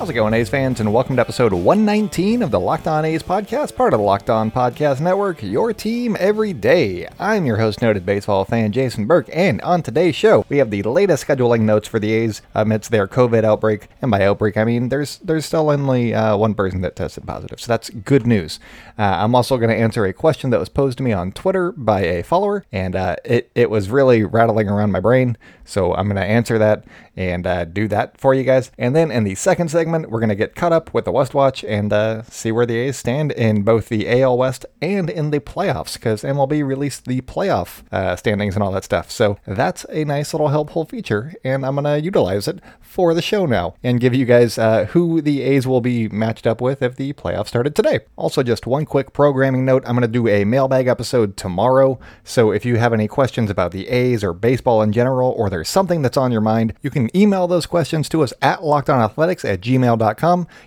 How's it going, A's fans? And welcome to episode 119 of the Locked On A's podcast, part of the Locked On Podcast Network, your team every day. I'm your host, noted baseball fan Jason Burke, and on today's show, we have the latest scheduling notes for the A's amidst their COVID outbreak. And by outbreak, I mean there's there's still only uh, one person that tested positive, so that's good news. Uh, I'm also going to answer a question that was posed to me on Twitter by a follower, and uh, it it was really rattling around my brain, so I'm going to answer that and uh, do that for you guys. And then in the second segment, we're going to get caught up with the West Watch and uh, see where the A's stand in both the AL West and in the playoffs because MLB released the playoff uh, standings and all that stuff. So that's a nice little helpful feature, and I'm going to utilize it for the show now and give you guys uh, who the A's will be matched up with if the playoffs started today. Also, just one quick programming note I'm going to do a mailbag episode tomorrow. So if you have any questions about the A's or baseball in general, or there's something that's on your mind, you can email those questions to us at lockedonathletics at gmail.com.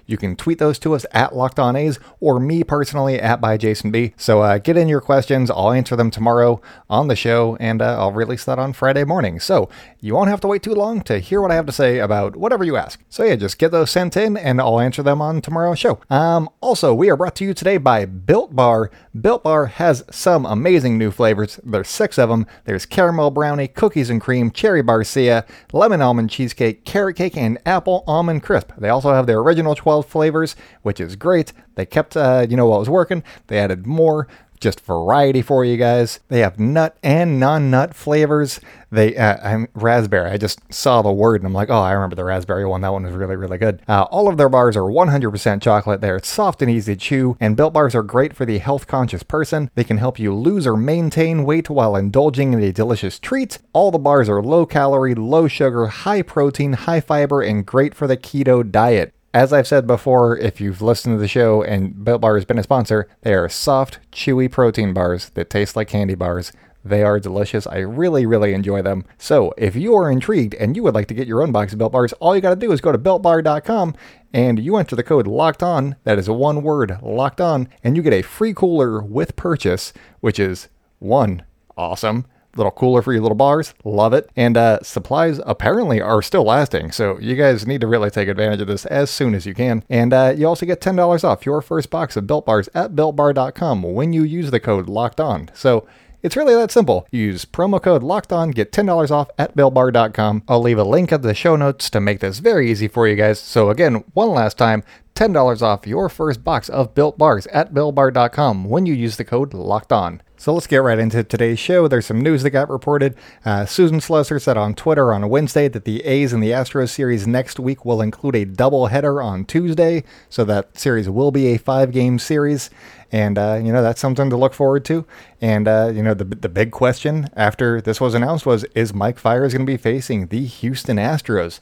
You can tweet those to us at lockedona's or me personally at by Jason B. So uh, get in your questions. I'll answer them tomorrow on the show and uh, I'll release that on Friday morning. So you won't have to wait too long to hear what I have to say about whatever you ask. So yeah, just get those sent in and I'll answer them on tomorrow's show. Um, also, we are brought to you today by Built Bar. Built Bar has some amazing new flavors. There's six of them. There's caramel brownie, cookies and cream, cherry barcia, lemon almond cheesecake, carrot cake, and apple almond crisp. They also have their original 12 flavors, which is great. They kept, uh, you know, what was working. They added more just variety for you guys. They have nut and non-nut flavors. They, uh, I'm raspberry. I just saw the word and I'm like, oh, I remember the raspberry one. That one was really, really good. Uh, all of their bars are 100% chocolate. They're soft and easy to chew, and built bars are great for the health-conscious person. They can help you lose or maintain weight while indulging in a delicious treat. All the bars are low calorie, low sugar, high protein, high fiber, and great for the keto diet. As I've said before, if you've listened to the show and Built Bar has been a sponsor, they are soft, chewy protein bars that taste like candy bars. They are delicious. I really, really enjoy them. So, if you are intrigued and you would like to get your own box of Built Bars, all you got to do is go to builtbar.com and you enter the code locked on. That is one word, locked on, and you get a free cooler with purchase, which is one, awesome little cooler for your little bars. Love it. And uh, supplies apparently are still lasting. So you guys need to really take advantage of this as soon as you can. And uh, you also get $10 off your first box of Built Bars at BuiltBar.com when you use the code Locked On. So it's really that simple. Use promo code Locked On, get $10 off at BuiltBar.com. I'll leave a link at the show notes to make this very easy for you guys. So again, one last time, $10 off your first box of Built Bars at BuiltBar.com when you use the code Locked On. So let's get right into today's show. There's some news that got reported. Uh, Susan Slusser said on Twitter on Wednesday that the A's and the Astros series next week will include a doubleheader on Tuesday. So that series will be a five game series. And, uh, you know, that's something to look forward to. And, uh, you know, the, the big question after this was announced was is Mike Fiers going to be facing the Houston Astros?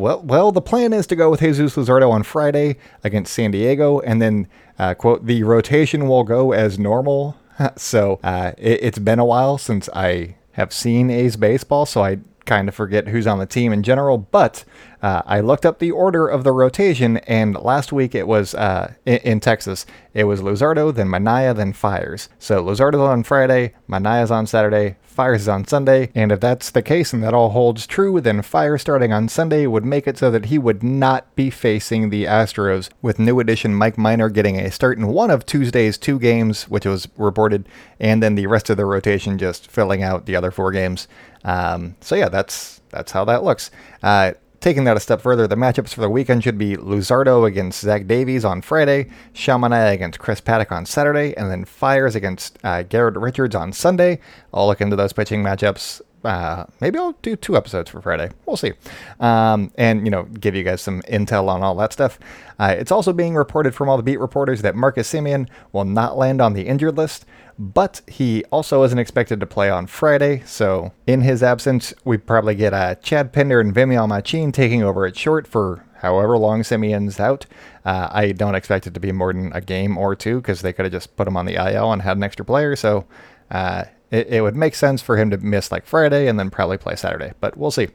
Well, well, the plan is to go with Jesus Luzardo on Friday against San Diego, and then, uh, quote, the rotation will go as normal so uh, it, it's been a while since I have seen A's baseball, so I kind of forget who's on the team in general. But uh, I looked up the order of the rotation, and last week it was uh, in, in, Texas. It was Luzardo, then Manaea, then Fiers. So Luzardo's on Friday, Manaea's on Saturday, Fiers is on Sunday. And if that's the case and that all holds true, then Fiers starting on Sunday would make it so that he would not be facing the Astros, with new addition Mike Minor getting a start in one of Tuesday's two games, which was reported, and then the rest of the rotation just filling out the other four games. Um, so yeah, that's that's how that looks. Uh, Taking that a step further, the matchups for the weekend should be Luzardo against Zach Davies on Friday, Shamana against Chris Paddack on Saturday, and then Fiers against uh, Garrett Richards on Sunday. I'll look into those pitching matchups. Uh, maybe I'll do two episodes for Friday. We'll see. Um, and, you know, give you guys some intel on all that stuff. Uh, it's also being reported from all the beat reporters that Marcus Semien will not land on the injured list but he also isn't expected to play on Friday. So in his absence, we probably get uh, Chad Pinder and Vimael Machin taking over at short for however long Semien's out. Uh, I don't expect it to be more than a game or two because they could have just put him on the IL and had an extra player. So uh, it, it, would make sense for him to miss like Friday and then probably play Saturday, but we'll see.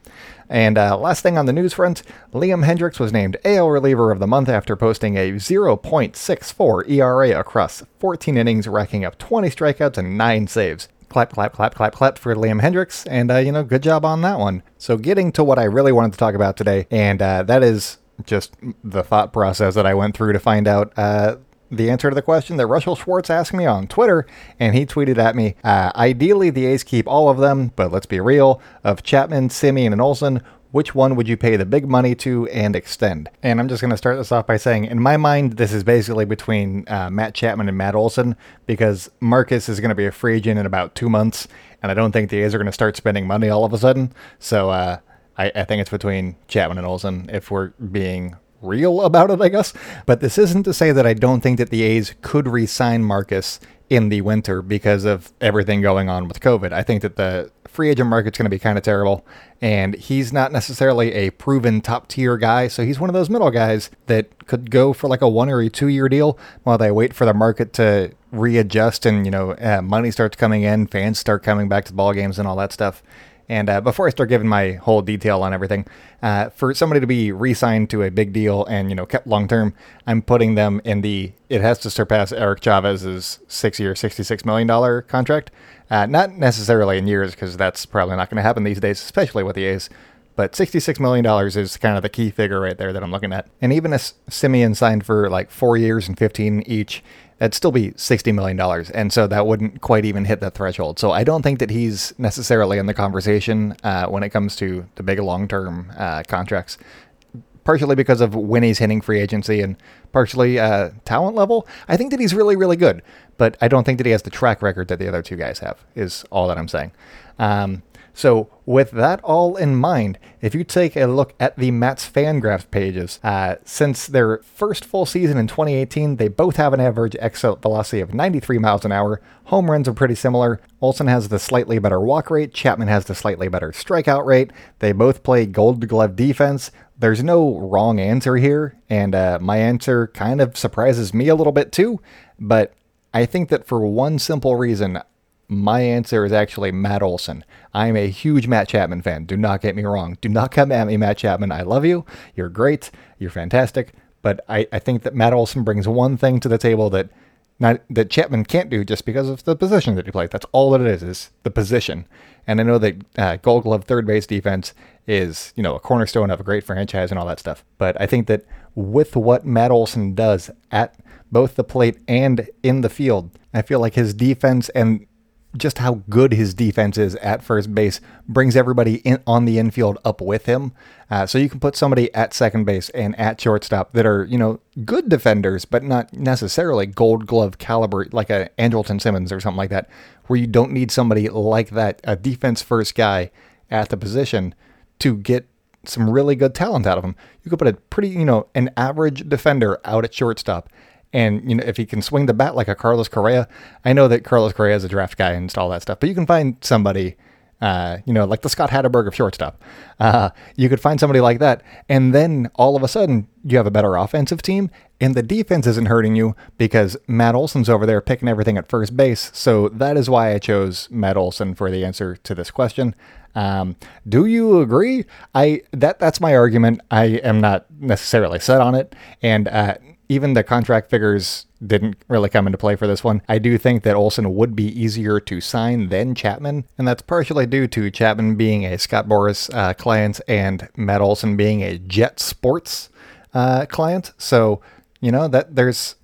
And uh, last thing on the news front, Liam Hendriks was named AL reliever of the month after posting a 0.64 ERA across 14 innings, racking up 20 strikeouts and 9 saves. Clap, clap, clap, clap, clap for Liam Hendriks, and uh, you know, good job on that one. So, getting to what I really wanted to talk about today, and uh, that is just the thought process that I went through to find out uh, the answer to the question that Russell Schwartz asked me on Twitter, and he tweeted at me, uh, ideally the A's keep all of them, but let's be real, of Chapman, Semien, and Olson, which one would you pay the big money to and extend? And I'm just going to start this off by saying, in my mind, this is basically between uh, Matt Chapman and Matt Olson, because Marcus is going to be a free agent in about two months, and I don't think the A's are going to start spending money all of a sudden. So uh, I, I think it's between Chapman and Olson if we're being real about it, I guess. But this isn't to say that I don't think that the A's could re sign Marcus in the winter because of everything going on with COVID. I think that the free agent market's going to be kind of terrible, and he's not necessarily a proven top tier guy. So he's one of those middle guys that could go for like a one or a two year deal while they wait for the market to readjust and you know uh, money starts coming in, fans start coming back to ball games and all that stuff. And uh, before I start giving my whole detail on everything, uh, for somebody to be re-signed to a big deal and you know kept long term, I'm putting them in the it has to surpass Eric Chavez's six-year, sixty-six million dollar contract. Uh, not necessarily in years because that's probably not going to happen these days, especially with the A's. But $66 million is kind of the key figure right there that I'm looking at. And even if Semien signed for like four years and 15 each, that'd still be $60 million. And so that wouldn't quite even hit that threshold. So I don't think that he's necessarily in the conversation uh, when it comes to the big long term uh, contracts. Partially because of when he's hitting free agency and partially uh, talent level. I think that he's really, really good, but I don't think that he has the track record that the other two guys have, is all that I'm saying. Um, so, with that all in mind, if you take a look at the Mets FanGraphs pages, uh, since their first full season in 2018, they both have an average exit velocity of 93 miles an hour. Home runs are pretty similar. Olson has the slightly better walk rate, Chapman has the slightly better strikeout rate. They both play gold glove defense. There's no wrong answer here, and uh, my answer kind of surprises me a little bit too, but I think that for one simple reason, my answer is actually Matt Olson. I'm a huge Matt Chapman fan. Do not get me wrong. Do not come at me, Matt Chapman. I love you. You're great. You're fantastic. But I, I think that Matt Olson brings one thing to the table that not that Chapman can't do just because of the position that he plays. That's all that it is, is the position. And I know that uh, Gold Glove third base defense is, you know, a cornerstone of a great franchise and all that stuff. But I think that with what Matt Olson does at both the plate and in the field, I feel like his defense and just how good his defense is at first base brings everybody in, on the infield up with him. Uh, so you can put somebody at second base and at shortstop that are, you know, good defenders, but not necessarily gold glove caliber, like a Andrelton Simmons or something like that, where you don't need somebody like that, a defense first guy at the position to get some really good talent out of him. You could put a pretty, you know, an average defender out at shortstop and you know, if he can swing the bat like a Carlos Correa, I know that Carlos Correa is a draft guy and all that stuff, but you can find somebody, uh, you know, like the Scott Hatteberg of shortstop. Uh, you could find somebody like that, and then all of a sudden you have a better offensive team, and the defense isn't hurting you because Matt Olson's over there picking everything at first base. So that is why I chose Matt Olson for the answer to this question. Um, do you agree? I that that's my argument. I am not necessarily set on it, and uh, even the contract figures didn't really come into play for this one. I do think that Olson would be easier to sign than Chapman, and that's partially due to Chapman being a Scott Boras uh, client and Matt Olson being a Jet Sports uh, client. So, you know, that there's,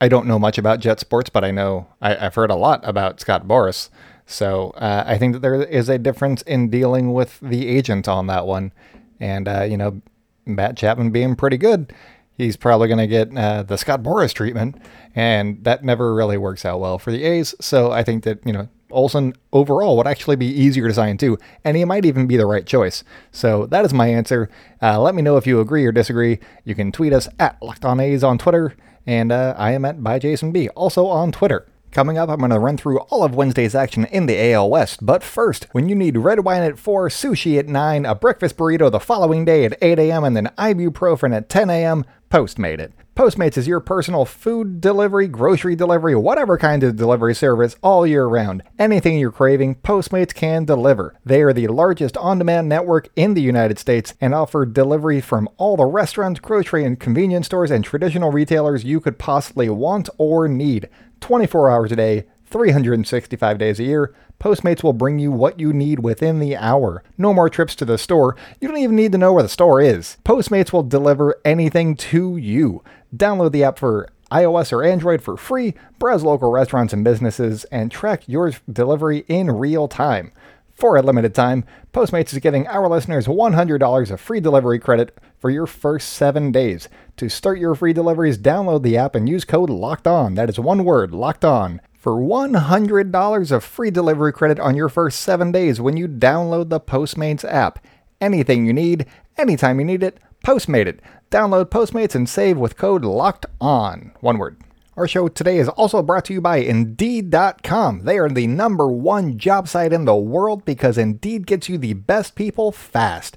I don't know much about Jet Sports, but I know I, have heard a lot about Scott Boras. So uh, I think that there is a difference in dealing with the agent on that one. And, uh, you know, Matt Chapman being pretty good he's probably going to get uh, the Scott Boras treatment, and that never really works out well for the A's. So I think that you know Olson overall would actually be easier to sign too, and he might even be the right choice. So that is my answer. Uh, let me know if you agree or disagree. You can tweet us at Locked On A's on Twitter, and uh, I am at by Jason B also on Twitter. Coming up, I'm going to run through all of Wednesday's action in the AL West. But first, when you need red wine at 4, sushi at 9, a breakfast burrito the following day at 8 a.m., and then ibuprofen at 10 a.m., Postmate it. Postmates is your personal food delivery, grocery delivery, whatever kind of delivery service all year round. Anything you're craving, Postmates can deliver. They are the largest on demand network in the United States and offer delivery from all the restaurants, grocery and convenience stores, and traditional retailers you could possibly want or need. 24 hours a day, 365 days a year. Postmates will bring you what you need within the hour. No more trips to the store. You don't even need to know where the store is. Postmates will deliver anything to you. Download the app for iOS or Android for free, browse local restaurants and businesses, and track your delivery in real time. For a limited time, Postmates is giving our listeners $100 of free delivery credit for your first seven days. To start your free deliveries, download the app and use code LOCKED ON. That is one word, LOCKED ON for $100 of free delivery credit on your first seven days when you download the Postmates app. Anything you need, anytime you need it, Postmate it. Download Postmates and save with code LOCKED ON. One word. Our show today is also brought to you by Indeed.com. They are the number one job site in the world because Indeed gets you the best people fast.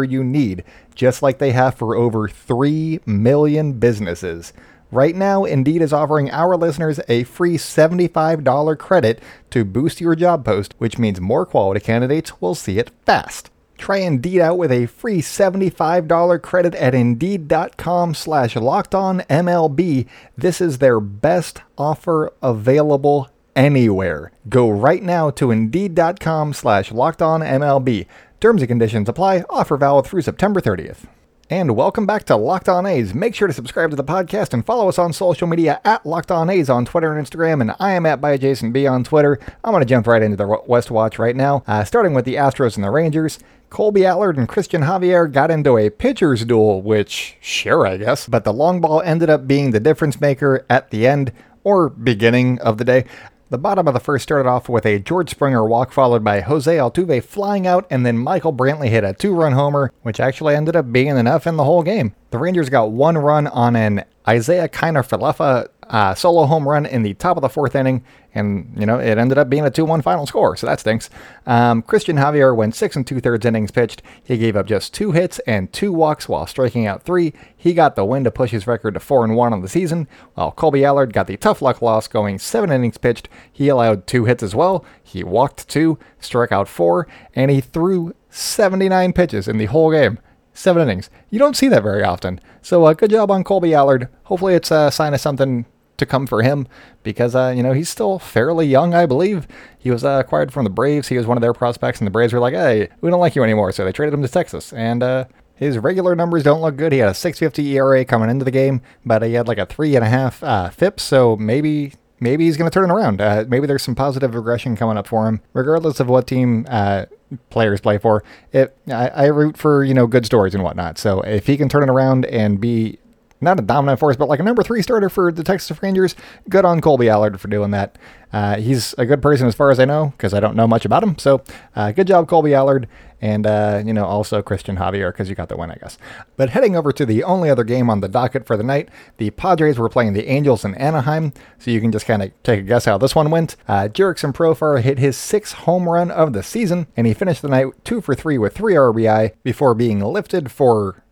you need, just like they have for over 3 million businesses. Right now, Indeed is offering our listeners a free $75 credit to boost your job post, which means more quality candidates will see it fast. Try Indeed out with a free $75 credit at Indeed.com slash LockedOnMLB. This is their best offer available anywhere. Go right now to Indeed.com slash LockedOnMLB. Terms and conditions apply. Offer valid through September 30th. And welcome back to Locked On A's. Make sure to subscribe to the podcast and follow us on social media at Locked On A's on Twitter and Instagram. And I am at by Jason B on Twitter. I'm going to jump right into the West Watch right now, uh, starting with the Astros and the Rangers. Kolby Allard and Christian Javier got into a pitcher's duel, which, sure, I guess, but the long ball ended up being the difference maker at the end or beginning of the day. The bottom of the first started off with a George Springer walk, followed by Jose Altuve flying out, and then Michael Brantley hit a two run homer, which actually ended up being enough in the whole game. The Rangers got one run on an Isaiah Kiner-Falefa uh, solo home run in the top of the fourth inning, and you know it ended up being a 2-1 final score, so that stinks. Um, Christian Javier went six and two thirds innings pitched. He gave up just two hits and two walks while striking out three. He got the win to push his record to four and one on the season, while Kolby Allard got the tough luck loss, going seven innings pitched. He allowed two hits as well. He walked two, struck out four, and he threw 79 pitches in the whole game seven innings. You don't see that very often. So uh, good job on Kolby Allard. Hopefully it's a sign of something to come for him because uh, you know he's still fairly young, I believe. He was uh, acquired from the Braves. He was one of their prospects, and the Braves were like, "Hey, we don't like you anymore," so they traded him to Texas. And uh, his regular numbers don't look good. He had a 6.50 ERA coming into the game, but he had like a three and a half uh, FIPS. So maybe maybe he's going to turn it around. Uh, maybe there's some positive regression coming up for him, regardless of what team uh, players play for. It, I, I, root for you know good stories and whatnot. So if he can turn it around and be not a dominant force, but like a number three starter for the Texas Rangers. Good on Kolby Allard for doing that. Uh, he's a good person as far as I know, because I don't know much about him. So uh, good job, Kolby Allard. And, uh, you know, also Christian Javier, because you got the win, I guess. But heading over to the only other game on the docket for the night, the Padres were playing the Angels in Anaheim. So you can just kind of take a guess how this one went. Uh, Jurickson Profar hit his sixth home run of the season, and he finished the night two for three with three RBI before being lifted for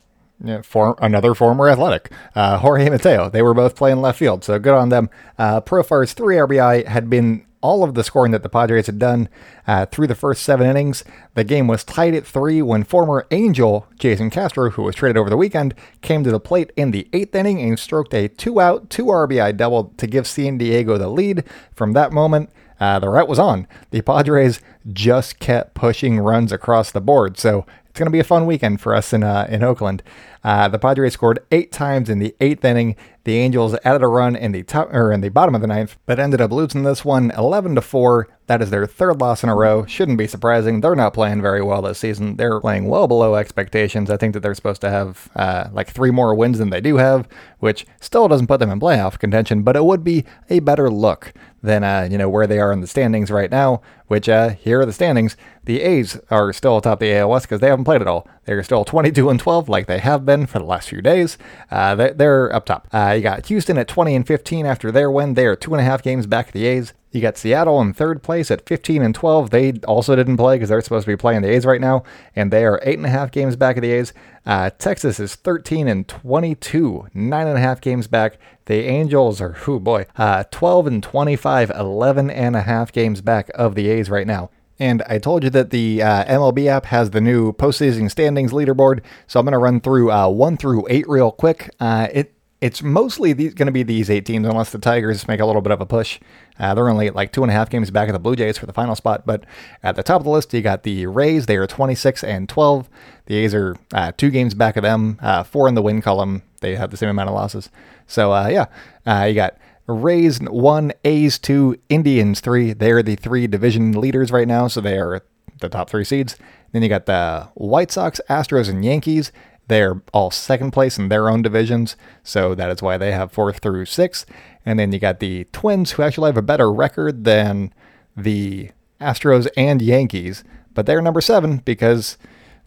for another former athletic, uh, Jorge Mateo. They were both playing left field, so good on them. Uh, Profar's three RBI had been all of the scoring that the Padres had done uh, through the first seven innings. The game was tied at three when former Angel Jason Castro, who was traded over the weekend, came to the plate in the eighth inning and stroked a two-out, two RBI double to give San Diego the lead. From that moment, uh, the route was on. The Padres just kept pushing runs across the board. So going to be a fun weekend for us in uh, in Oakland. Uh, the Padres scored eight times in the eighth inning, The Angels added a run in the top or in the bottom of the ninth, but ended up losing this one 11 to 4. That is their third loss in a row. Shouldn't be surprising. They're not playing very well this season. They're playing well below expectations. I think that they're supposed to have uh, like three more wins than they do have, which still doesn't put them in playoff contention, but it would be a better look than uh, you know where they are in the standings right now. Which uh, here are the standings. The A's are still atop the West because they haven't played at all. They're still 22 and 12 like they have been for the last few days. Uh, they're, they're, up top. Uh, you got Houston at 20 and 15 after their win. They are two and a half games back of the A's. You got Seattle in third place at 15 and 12. They also didn't play because they're supposed to be playing the A's right now, and they are eight and a half games back of the A's. Uh, Texas is 13 and 22, nine and a half games back. The Angels are, oh boy, uh, 12 and 25, 11 and a half games back of the A's right now. And I told you that the uh, MLB app has the new postseason standings leaderboard, so I'm going to run through uh, one through eight real quick. Uh, it it's mostly going to be these eight teams, unless the Tigers make a little bit of a push. Uh, they're only like two and a half games back of the Blue Jays for the final spot. But at the top of the list, you got the Rays. They are 26 and 12. The A's are uh, two games back of them, uh, four in the win column. They have the same amount of losses. So uh, yeah, uh, you got Rays one, A's two, Indians three. They're the three division leaders right now, so they are the top three seeds. Then you got the White Sox, Astros, and Yankees. They're all second place in their own divisions, so that is why they have fourth through sixth. And then you got the Twins, who actually have a better record than the Astros and Yankees, but they're number seven because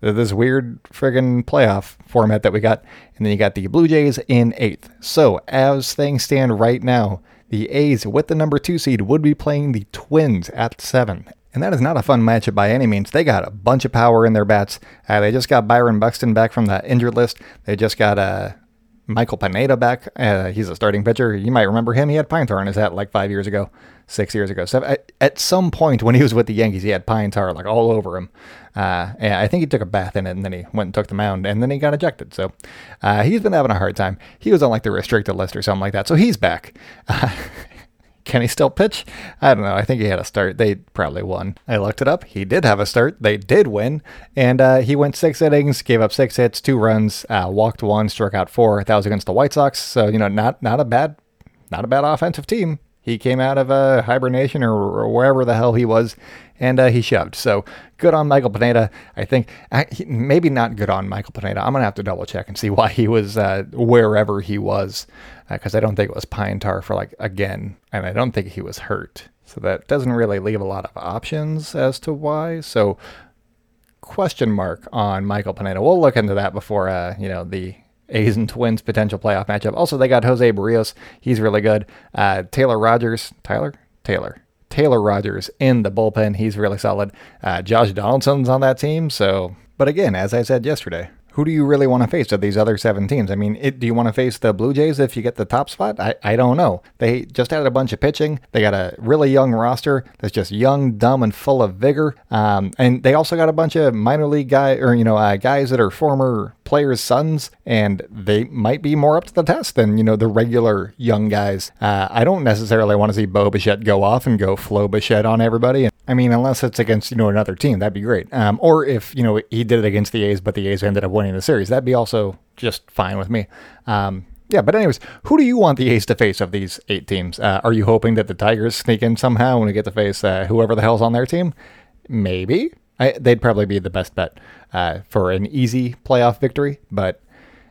of this weird friggin' playoff format that we got. And then you got the Blue Jays in eighth. So as things stand right now, the A's with the number two seed would be playing the Twins at seven. And that is not a fun matchup by any means. They got a bunch of power in their bats. Uh, they just got Byron Buxton back from the injured list. They just got uh, Michael Pineda back. Uh, he's a starting pitcher. You might remember him. He had pine tar in his hat like five years ago, six years ago. So at, at some point when he was with the Yankees, he had pine tar like all over him. Uh, and I think he took a bath in it and then he went and took the mound and then he got ejected. So uh, he's been having a hard time. He was on like the restricted list or something like that. So he's back. Can he still pitch? I don't know. I think he had a start. They probably won. I looked it up. He did have a start. They did win. And uh, he went six innings, gave up six hits, two runs, uh, walked one, struck out four. That was against the White Sox. So, you know, not not a bad not a bad offensive team. He came out of a hibernation or, or wherever the hell he was, and uh, he shoved. So good on Michael Pineda. I think I, he, maybe not good on Michael Pineda. I'm gonna have to double check and see why he was uh, wherever he was, because uh, I don't think it was pine tar for like again, and I don't think he was hurt. So that doesn't really leave a lot of options as to why. So question mark on Michael Pineda. We'll look into that before uh, you know the A's and Twins potential playoff matchup. Also, they got Jose Berrios. He's really good. Uh, Taylor Rogers. Tyler? Taylor. Taylor Rogers in the bullpen. He's really solid. Uh, Josh Donaldson's on that team. So, but again, as I said yesterday, who do you really want to face of these other seven teams? I mean, it, do you want to face the Blue Jays if you get the top spot? I, I don't know. They just added a bunch of pitching. They got a really young roster that's just young, dumb, and full of vigor. Um, and they also got a bunch of minor league guys, or you know, uh, guys that are former players' sons, and they might be more up to the test than you know the regular young guys. Uh, I don't necessarily want to see Bo Bichette go off and go Flo Bichette on everybody. I mean, unless it's against you know another team, that'd be great. Um, or if you know he did it against the A's, but the A's ended up winning the series, that'd be also just fine with me. Um, yeah, but anyways, who do you want the A's to face of these eight teams? Uh, are you hoping that the Tigers sneak in somehow and we get to face uh, whoever the hell's on their team? Maybe. I, they'd probably be the best bet uh, for an easy playoff victory. But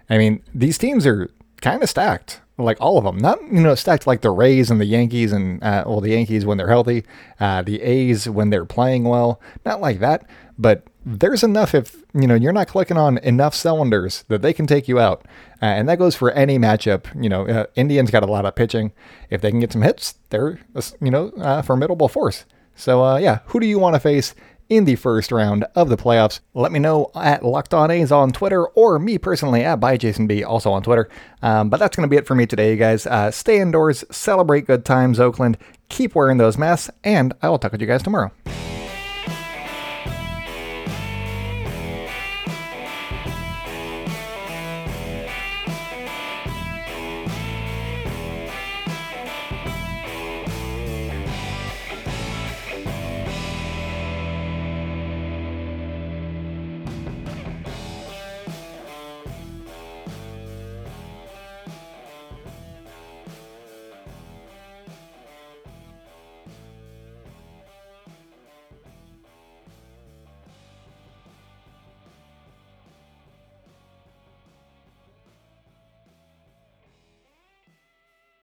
I mean, these teams are kind of stacked like all of them. Not you know stacked like the Rays and the Yankees and uh, well the Yankees when they're healthy, uh, the A's when they're playing well. Not like that, but there's enough if you know you're not clicking on enough cylinders that they can take you out, uh, and that goes for any matchup. You know, uh, Indians got a lot of pitching. If they can get some hits, they're you know a formidable force. So uh, yeah, who do you want to face? In the first round of the playoffs. Let me know at Locked On A's on Twitter or me personally at by Jason B also on Twitter. Um, but that's going to be it for me today, you guys. Uh, stay indoors, celebrate good times, Oakland. Keep wearing those masks, and I will talk with you guys tomorrow.